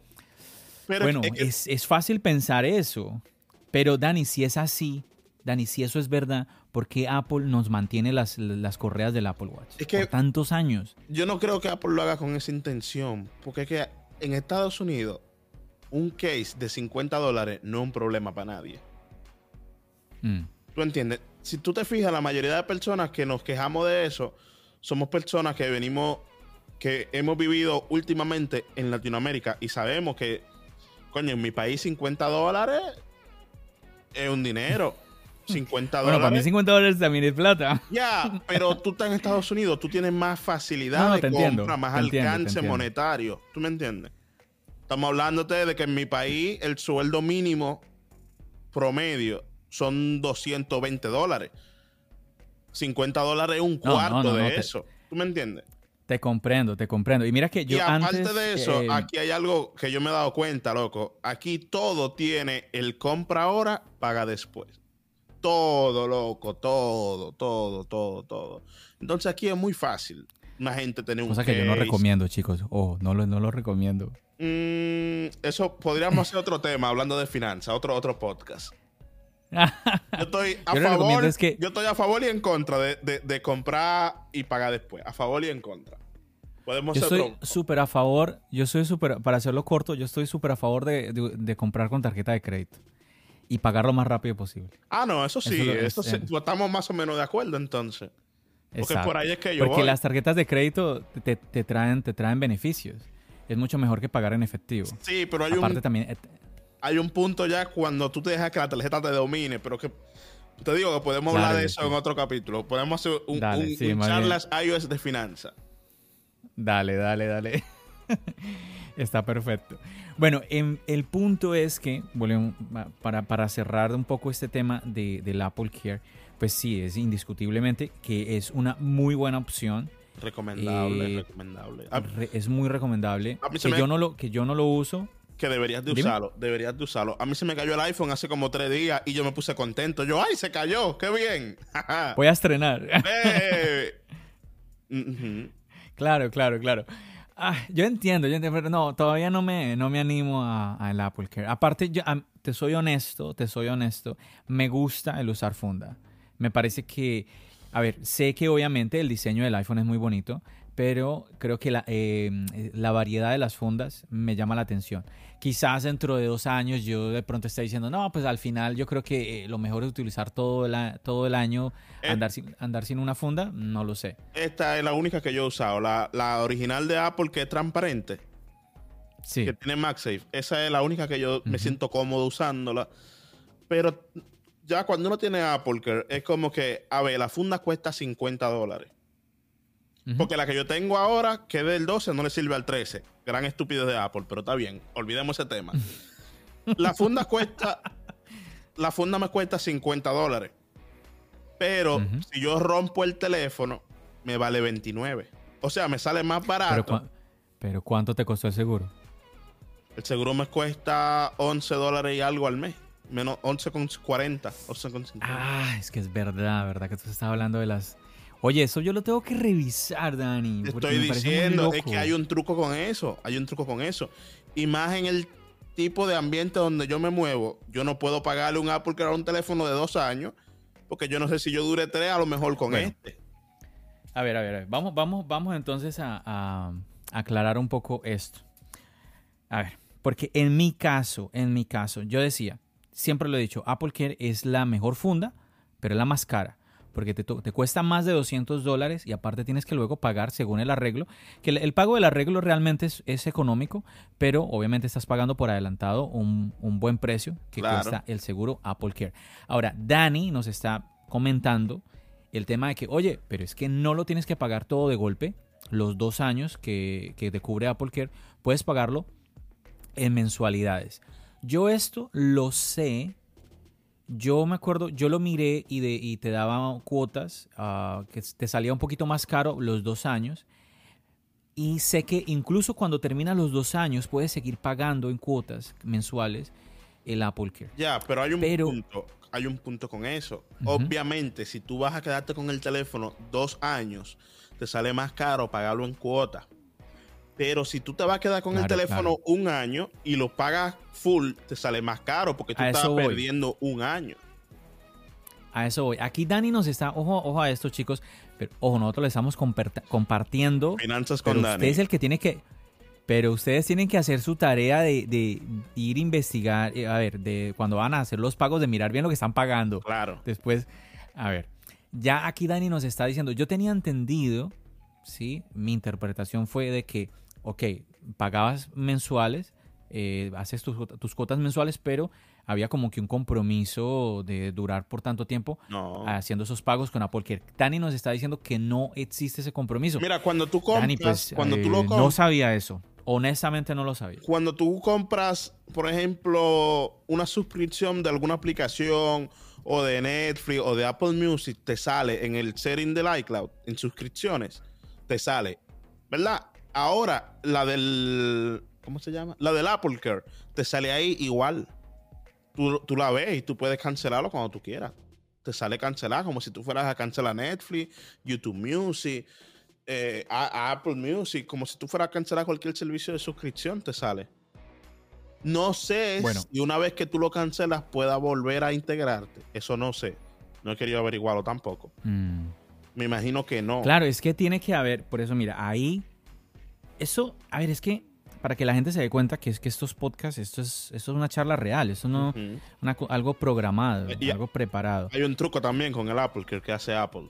bueno, es, es fácil pensar eso. Pero Dani, si es así, Dani, si eso es verdad, ¿por qué Apple nos mantiene las, correas del Apple Watch es que por tantos años? Yo no creo que Apple lo haga con esa intención, porque es que en Estados Unidos un case de 50 dólares no es un problema para nadie. Mm. ¿Tú entiendes? Si tú te fijas, la mayoría de personas que nos quejamos de eso somos personas que venimos, que hemos vivido últimamente en Latinoamérica y sabemos que, coño, en mi país 50 dólares es un dinero. 50 dólares. Bueno, para mí 50 dólares también es plata. Ya, pero tú estás en Estados Unidos, tú tienes más facilidad de compra, más alcance monetario. ¿Tú me entiendes? Estamos hablándote de que en mi país el sueldo mínimo promedio son 220 dólares. 50 dólares es un cuarto de eso. ¿Tú me entiendes? Te comprendo, te comprendo. Y mira que yo. Y aparte de eso, aquí hay algo que yo me he dado cuenta, loco. Aquí todo tiene el compra ahora, paga después. Todo, loco, todo, todo, todo, todo. Entonces aquí es muy fácil una gente tener un Cosa que yo no recomiendo, chicos. Oh, no lo, no lo recomiendo. Mm, eso podríamos hacer otro tema, hablando de finanzas, otro, otro podcast. yo estoy a favor. Yo estoy a favor y en contra de, comprar y pagar después. A favor y en contra. Podemos yo estoy súper a favor, yo soy súper, para hacerlo corto, yo estoy súper a favor de, comprar con tarjeta de crédito y pagar lo más rápido posible. Ah, no, eso sí, eso, estamos más o menos de acuerdo entonces. Porque por ahí es que yo Porque las tarjetas de crédito te, traen, te traen beneficios. Es mucho mejor que pagar en efectivo. Sí, pero hay un... también... Eh, hay un punto ya cuando tú te dejas que la tarjeta te domine, pero que... Te digo que podemos hablar de eso en otro capítulo. Podemos hacer un, charlas iOS de finanzas. Dale, dale, dale. Está perfecto. Bueno, em, el punto es que, para, para cerrar un poco este tema de, del Apple Care, pues sí, es indiscutiblemente que es una muy buena opción. Recomendable, eh, recomendable. es muy recomendable. Que, yo no lo, que yo no lo uso. Que deberías de usarlo, deberías de usarlo. A mí se me cayó el iPhone hace como tres días y yo me puse contento. Yo, ¡ay, se cayó! ¡Qué bien! Voy a estrenar. Claro, claro, claro. Ah, yo entiendo, yo entiendo, pero no, todavía no me, no me animo al Apple Care. Aparte, te soy honesto, te soy honesto, me gusta el usar funda. Me parece que, a ver, sé que obviamente el diseño del iPhone es muy bonito, pero creo que la, em, la, variedad de las fundas me llama la atención. Quizás dentro de dos años yo de pronto esté diciendo, no, pues al final yo creo que eh, lo mejor es utilizar todo el, todo el año, eh. andar, sin, andar sin una funda, no lo sé. Esta es la única que yo he usado, la, la original de Apple que es transparente, sí. que tiene MagSafe. Esa es la única que yo me siento cómodo usándola. Pero ya cuando uno tiene Apple, es como que, a ver, la funda cuesta 50 dólares. Porque la que yo tengo ahora, que es del 12, no le sirve al 13. Gran estupidez de Apple, pero está bien. Olvidemos ese tema. la funda cuesta. La funda me cuesta 50 dólares. Pero si yo rompo el teléfono, me vale 29. O sea, me sale más barato. Pero, ¿cuánto te costó el seguro? El seguro me cuesta 11 dólares y algo al mes. Menos 11,40. 11,50. Ah, es que es verdad, ¿verdad? Que tú estás hablando de las Oye, eso yo lo tengo que revisar, Dani. Te estoy diciendo, es que hay un truco con eso. Hay un truco con eso. Y más en el tipo de ambiente donde yo me muevo, yo no puedo pagarle un Apple que era un teléfono de dos años, porque yo no sé si yo dure tres a lo mejor con este. A ver, a ver, a ver. Vamos, vamos, vamos entonces a, a aclarar un poco esto. A ver, porque en mi caso, en mi caso, yo decía, siempre lo he dicho, Apple Care es la mejor funda, pero es la más cara porque te, cuesta más de 200 dólares y aparte tienes que luego pagar según el arreglo, que el, pago del arreglo realmente es, económico, pero obviamente estás pagando por adelantado un, buen precio que cuesta el seguro Apple Care. Ahora, Dani nos está comentando el tema de que, oye, pero es que no lo tienes que pagar todo de golpe, los dos años que, que te cubre Apple Care, puedes pagarlo en mensualidades. Yo esto lo sé yo me acuerdo, yo lo miré y, de, y te daba cuotas ah, que te salía un poquito más caro los dos años. Y sé que incluso cuando terminan los dos años puedes seguir pagando en cuotas mensuales el Apple Care. Ya, pero hay un punto. Hay un punto con eso. Obviamente, si tú vas a quedarte con el teléfono dos años, te sale más caro pagarlo en cuotas. Pero si tú te vas a quedar con el teléfono un año y lo pagas full, te sale más caro porque tú estás perdiendo un año. A eso voy. Aquí Dani nos está, ojo, ojo a esto, chicos. Pero ojo, nosotros le estamos compartiendo. Finanzas con Dani. Usted es el que tiene que. Pero ustedes tienen que hacer su tarea de, de, ir a investigar. Eh, a ver, de cuando van a hacer los pagos, de mirar bien lo que están pagando. Claro. Después, a ver. Ya aquí Dani nos está diciendo. Yo tenía entendido, ¿sí? Mi interpretación fue de que ok, pagabas mensuales, eh, haces tus, cuotas mensuales, pero había como que un compromiso de durar por tanto tiempo haciendo esos pagos con Apple Care. Dani nos está diciendo que no existe ese compromiso. Mira, cuando tú compras, pues, cuando tú lo compras, no sabía eso. Honestamente no lo sabía. Cuando tú compras, por ejemplo, una suscripción de alguna aplicación o de Netflix o de Apple Music, te sale en el setting del iCloud, en suscripciones, te sale, ¿verdad? Ahora, la del. ¿Cómo se llama? La del Apple Care. Te sale ahí igual. Tú, la ves y tú puedes cancelarlo cuando tú quieras. Te sale cancelar como si tú fueras a cancelar Netflix, YouTube Music, eh, Apple Music, como si tú fueras a cancelar cualquier servicio de suscripción, te sale. No sé si una vez que tú lo cancelas pueda volver a integrarte. Eso no sé. No he querido averiguarlo tampoco. Mm. Me imagino que no. Claro, es que tiene que haber, por eso mira, ahí eso, a ver, es que para que la gente se dé cuenta que es que estos podcasts, esto es, esto es una charla real, esto no es algo programado, algo preparado. Hay un truco también con el Apple que, que hace Apple.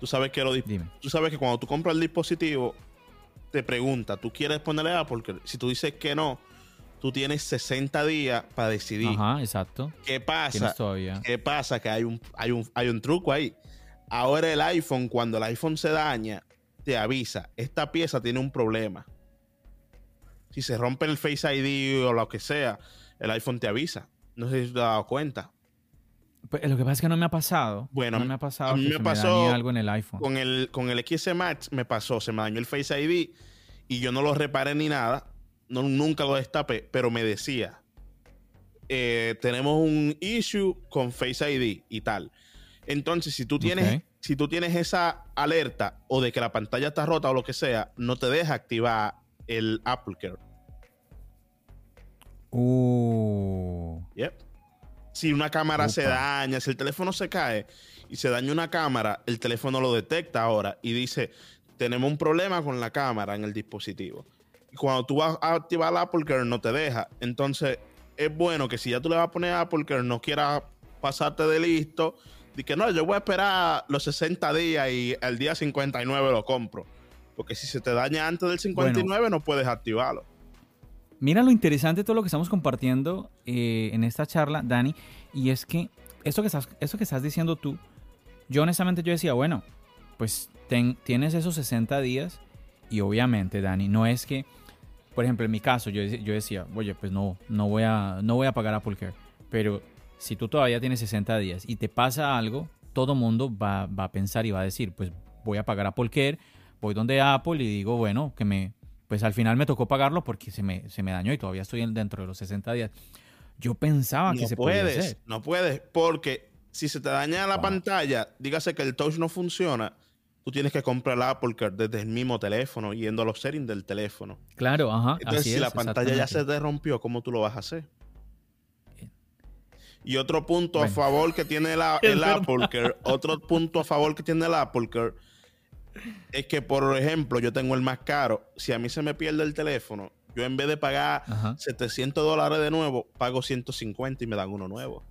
Tú sabes que lo tú sabes que cuando tú compras el dispositivo te pregunta, ¿tú quieres ponerle Apple? Si tú dices que no, tú tienes 60 días para decidir. Ajá, exacto. ¿Qué pasa? ¿Qué pasa? Que hay un, hay un, hay un truco ahí. Ahora el iPhone, cuando el iPhone se daña, te avisa, esta pieza tiene un problema. Si se rompe el Face ID o lo que sea, el iPhone te avisa. No sé si te has dado cuenta. Pues, lo que pasa es que no me ha pasado. Bueno, no me ha pasado. A mí me pasó algo en el iPhone. Con el, con el XS Max me pasó, se me dañó el Face ID y yo no lo reparé ni nada. No, nunca lo destapé, pero me decía, eh, tenemos un issue con Face ID y tal. Entonces, si tú tienes si tú tienes esa alerta o de que la pantalla está rota o lo que sea, no te deja activar el Apple Care. Uh. Yep. Si una cámara se daña, si el teléfono se cae y se daña una cámara, el teléfono lo detecta ahora y dice, tenemos un problema con la cámara en el dispositivo. Y cuando tú vas a activar el Apple Care no te deja. Entonces es bueno que si ya tú le vas a poner Apple Care no quieras pasarte de listo y que no, yo voy a esperar los 60 días y el día 59 lo compro. Porque si se te daña antes del 59 no puedes activarlo. Mira lo interesante de todo lo que estamos compartiendo eh, en esta charla, Dani, y es que eso que, estás, eso que estás diciendo tú, yo honestamente yo decía, bueno, pues tienes esos 60 días y obviamente, Dani, no es que, por ejemplo, en mi caso, yo, yo decía, oye, pues no, no voy, a, no voy a pagar Apple Care, pero si tú todavía tienes 60 días y te pasa algo, todo mundo va, a pensar y va a decir, pues voy a pagar Apple Care, voy donde Apple y digo, bueno, que me, pues al final me tocó pagarlo porque se me, se me dañó y todavía estoy dentro de los 60 días. Yo pensaba que se puedes, podía No puedes, porque si se te daña la pantalla, dígase que el touch no funciona, tú tienes que comprar el Apple Care desde el mismo teléfono, yendo a los settings del teléfono. Claro, ajá. Entonces, si la pantalla ya se te rompió, ¿cómo tú lo vas a hacer? Y otro punto a favor que tiene el Apple Care, otro punto a favor que tiene el Apple Care es que, por ejemplo, yo tengo el más caro. Si a mí se me pierde el teléfono, yo en vez de pagar 700 dólares de nuevo, pago 150 y me dan uno nuevo.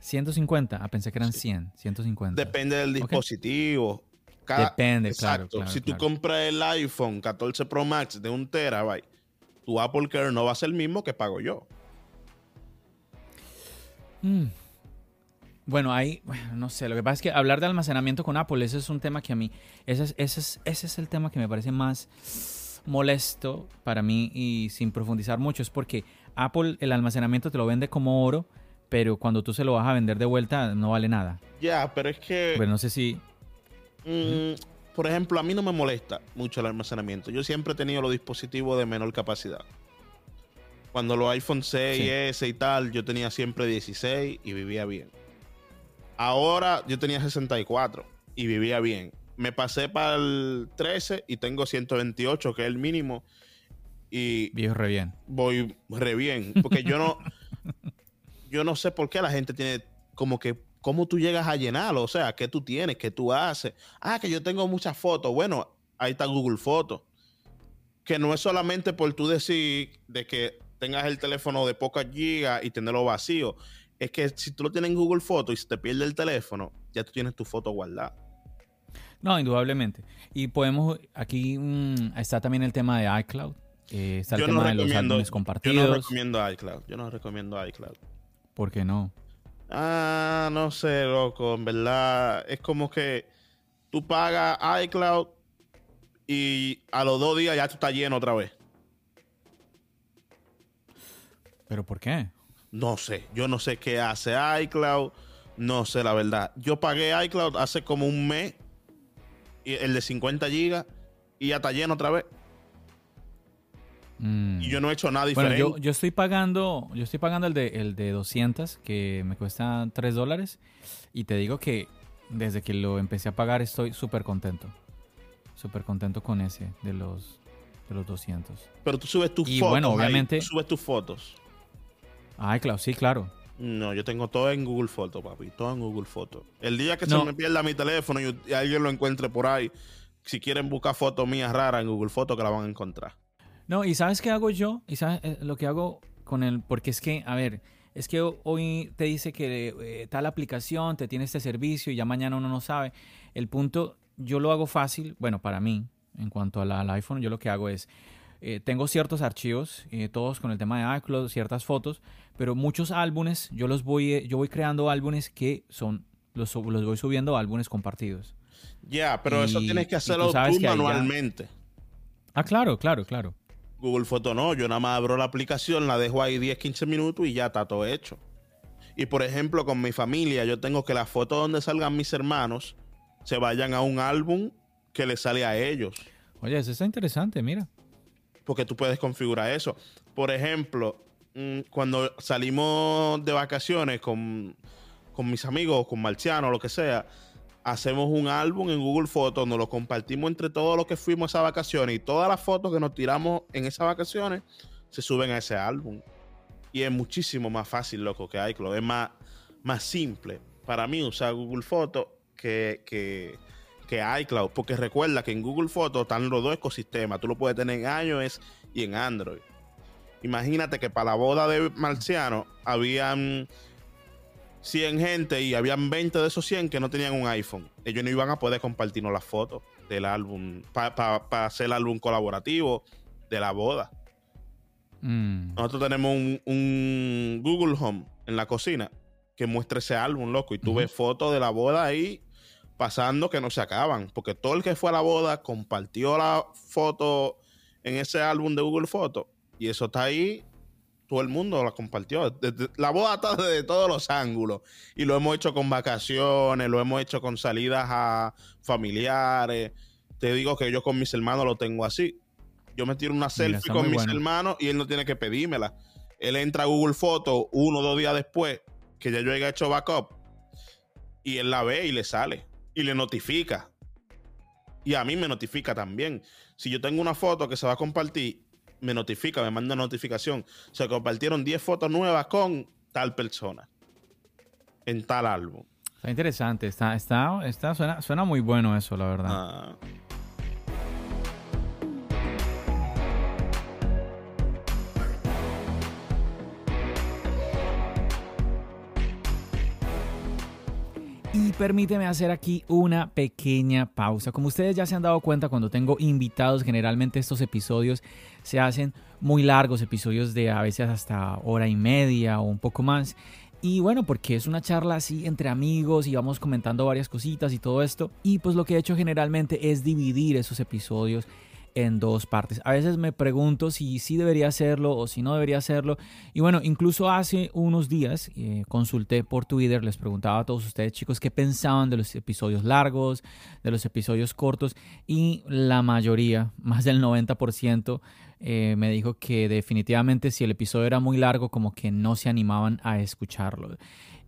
150, ah, pensé que eran 100, 150. Depende del dispositivo. Depende, claro, si tú compras el iPhone 14 Pro Max de un terabyte, tu Apple Care no va a ser el mismo que pago yo. Mm. Bueno, ahí, no sé, lo que pasa es que hablar de almacenamiento con Apple, ese es un tema que a mí, ese es, ese es, ese es el tema que me parece más molesto para mí y sin profundizar mucho, es porque Apple el almacenamiento te lo vende como oro, pero cuando tú se lo vas a vender de vuelta no vale nada. Ya, pero es que... Bueno, no sé si... Mm, por ejemplo, a mí no me molesta mucho el almacenamiento. Yo siempre he tenido los dispositivos de menor capacidad. Cuando los iPhone 6 S y tal, yo tenía siempre 16 y vivía bien. Ahora yo tenía 64 y vivía bien. Me pasé para el 13 y tengo 128, que es el mínimo. Y Vivo re bien. Voy re bien. Porque yo no. yo no sé por qué la gente tiene como que. ¿Cómo tú llegas a llenarlo? O sea, ¿qué tú tienes? ¿Qué tú haces? Ah, que yo tengo muchas fotos. Bueno, ahí está Google Fotos. Que no es solamente por tú decir de que tengas el teléfono de pocas gigas y tenerlo vacío. Es que si tú lo tienes en Google Fotos y se te pierde el teléfono, ya tú tienes tu foto guardada. No, indudablemente. Y podemos, aquí mm, está también el tema de iCloud. Eh, está el tema de los álbumes compartidos. Yo no recomiendo iCloud. Yo no recomiendo iCloud. ¿Por qué no? Ah, no sé, loco. En verdad, es como que tú pagas iCloud y a los dos días ya tú estás lleno otra vez. ¿Pero por qué? No sé, yo no sé qué hace iCloud, no sé la verdad. Yo pagué iCloud hace como un mes, el de 50 gigas, y ya está lleno otra vez. Mm. Y yo no he hecho nada diferente. Bueno, yo, estoy pagando, yo estoy pagando el de, el de 200, que me cuesta 3 dólares, y te digo que desde que lo empecé a pagar estoy súper contento. Súper contento con ese de los, de los 200. Pero tú subes tus fotos. Bueno, obviamente. subes tus fotos. Ay, claro, sí, claro. No, yo tengo todo en Google Fotos, papi. Todo en Google Fotos. El día que se me pierda mi teléfono y, alguien lo encuentre por ahí, si quieren buscar fotos mías raras en Google Fotos, que la van a encontrar. No, y ¿sabes qué hago yo? ¿Y sabes eh, lo que hago con el...? Porque es que, a ver, es que hoy te dice que eh, tal aplicación te tiene este servicio y ya mañana uno no sabe. El punto, yo lo hago fácil, bueno, para mí, en cuanto al iPhone, yo lo que hago es eh, tengo ciertos archivos, eh, todos con el tema de iCloud, ciertas fotos, pero muchos álbumes, yo los voy, eh, yo voy creando álbumes que son, los, los voy subiendo a álbumes compartidos. Ya, pero eso tienes que hacerlo tú, manualmente. Ah, claro, claro, claro. Google Foto no, yo nada más abro la aplicación, la dejo ahí 10, 15 minutos y ya está todo hecho. Y por ejemplo, con mi familia, yo tengo que las fotos donde salgan mis hermanos se vayan a un álbum que les sale a ellos. Oye, eso está interesante, mira porque tú puedes configurar eso. Por ejemplo, mm, cuando salimos de vacaciones con, mis amigos, con Marciano, lo que sea, hacemos un álbum en Google Fotos, nos lo compartimos entre todos los que fuimos a esas vacaciones y todas las fotos que nos tiramos en esas vacaciones se suben a ese álbum. Y es muchísimo más fácil, loco, que iCloud. Es más, más simple para mí usar Google Fotos que, que, que iCloud. Porque recuerda que en Google Fotos están los dos ecosistemas. Tú lo puedes tener en iOS y en Android. Imagínate que para la boda de Marciano habían 100 gente y habían 20 de esos 100 que no tenían un iPhone. Ellos no iban a poder compartirnos las fotos del álbum para hacer el álbum colaborativo de la boda. Mm. Nosotros tenemos un, Google Home en la cocina que muestra ese álbum, loco. Y tú ves fotos de la boda ahí pasando que no se acaban. Porque todo el que fue a la boda compartió la foto en ese álbum de Google Fotos. Y eso está ahí. Todo el mundo la compartió. la boda está desde todos los ángulos. Y lo hemos hecho con vacaciones, lo hemos hecho con salidas a familiares. Te digo que yo con mis hermanos lo tengo así. Yo me tiro una selfie con mis hermanos y él no tiene que pedírmela. Él entra a Google Fotos uno o dos días después que ya yo haya hecho backup y él la ve y le sale y le notifica. Y a mí me notifica también. Si yo tengo una foto que se va a compartir, me notifica, me manda notificación. Se compartieron 10 fotos nuevas con tal persona en tal álbum. Está interesante, está, está, está, suena, suena muy bueno eso, la verdad. Ah. Permíteme hacer aquí una pequeña pausa. Como ustedes ya se han dado cuenta, cuando tengo invitados, generalmente estos episodios se hacen muy largos, episodios de a veces hasta hora y media o un poco más. Y bueno, porque es una charla así entre amigos y vamos comentando varias cositas y todo esto. Y pues lo que he hecho generalmente es dividir esos episodios en dos partes. A veces me pregunto si sí debería hacerlo o si no debería hacerlo. Y bueno, incluso hace unos días eh, consulté por Twitter, les preguntaba a todos ustedes chicos qué pensaban de los episodios largos, de los episodios cortos y la mayoría, más del 90%, eh, me dijo que definitivamente si el episodio era muy largo como que no se animaban a escucharlo.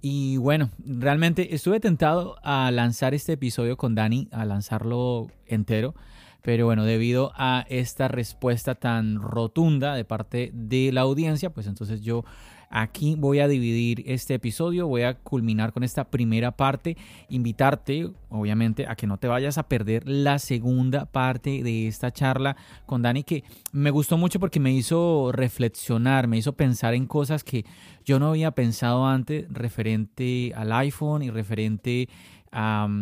Y bueno, realmente estuve tentado a lanzar este episodio con Dani, a lanzarlo entero pero bueno, debido a esta respuesta tan rotunda de parte de la audiencia, pues entonces yo aquí voy a dividir este episodio, voy a culminar con esta primera parte, invitarte obviamente a que no te vayas a perder la segunda parte de esta charla con Dani que me gustó mucho porque me hizo reflexionar, me hizo pensar en cosas que yo no había pensado antes referente al iPhone y referente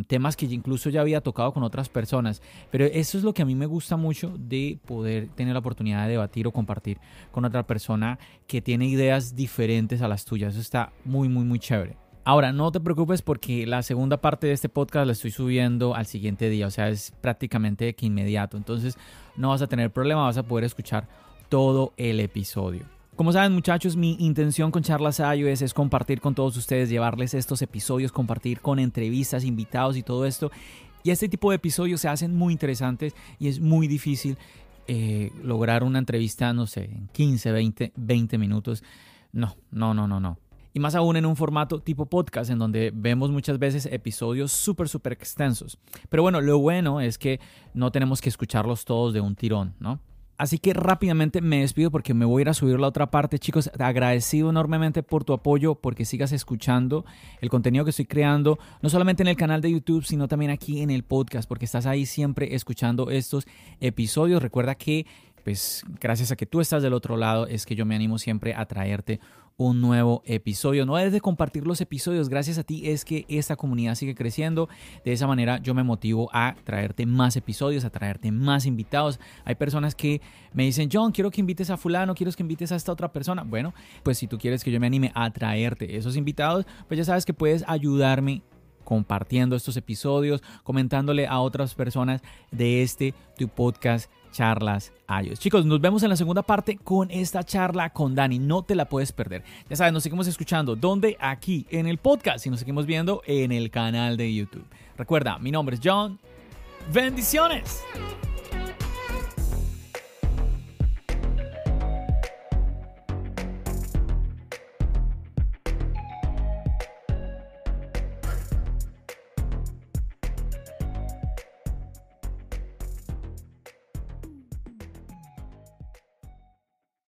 temas que incluso ya había tocado con otras personas. Pero eso es lo que a mí me gusta mucho de poder tener la oportunidad de debatir o compartir con otra persona que tiene ideas diferentes a las tuyas. Eso está muy, muy, muy chévere. Ahora, no te preocupes porque la segunda parte de este podcast la estoy subiendo al siguiente día, o sea, es prácticamente que inmediato. Entonces, no vas a tener problema, vas a poder escuchar todo el episodio. Como saben muchachos, mi intención con Charlas iOS es compartir con todos ustedes, llevarles estos episodios, compartir con entrevistas, invitados y todo esto. Y este tipo de episodios se hacen muy interesantes y es muy difícil eh, lograr una entrevista, no sé, en 15, 20, 20 minutos. No, no, no, no, no. Y más aún en un formato tipo podcast, en donde vemos muchas veces episodios súper, súper extensos. Pero bueno, lo bueno es que no tenemos que escucharlos todos de un tirón, ¿no? Así que rápidamente me despido porque me voy a ir a subir la otra parte. Chicos, agradecido enormemente por tu apoyo, porque sigas escuchando el contenido que estoy creando, no solamente en el canal de YouTube, sino también aquí en el podcast, porque estás ahí siempre escuchando estos episodios. Recuerda que, pues, gracias a que tú estás del otro lado, es que yo me animo siempre a traerte un nuevo episodio. No es de compartir los episodios, gracias a ti es que esta comunidad sigue creciendo. De esa manera yo me motivo a traerte más episodios, a traerte más invitados. Hay personas que me dicen, John, quiero que invites a fulano, quiero que invites a esta otra persona. Bueno, pues si tú quieres que yo me anime a traerte esos invitados, pues ya sabes que puedes ayudarme compartiendo estos episodios, comentándole a otras personas de este tu podcast charlas iOS. Chicos, nos vemos en la segunda parte con esta charla con Dani. No te la puedes perder. Ya sabes, nos seguimos escuchando. ¿Dónde? Aquí en el podcast y nos seguimos viendo en el canal de YouTube. Recuerda, mi nombre es John. Bendiciones.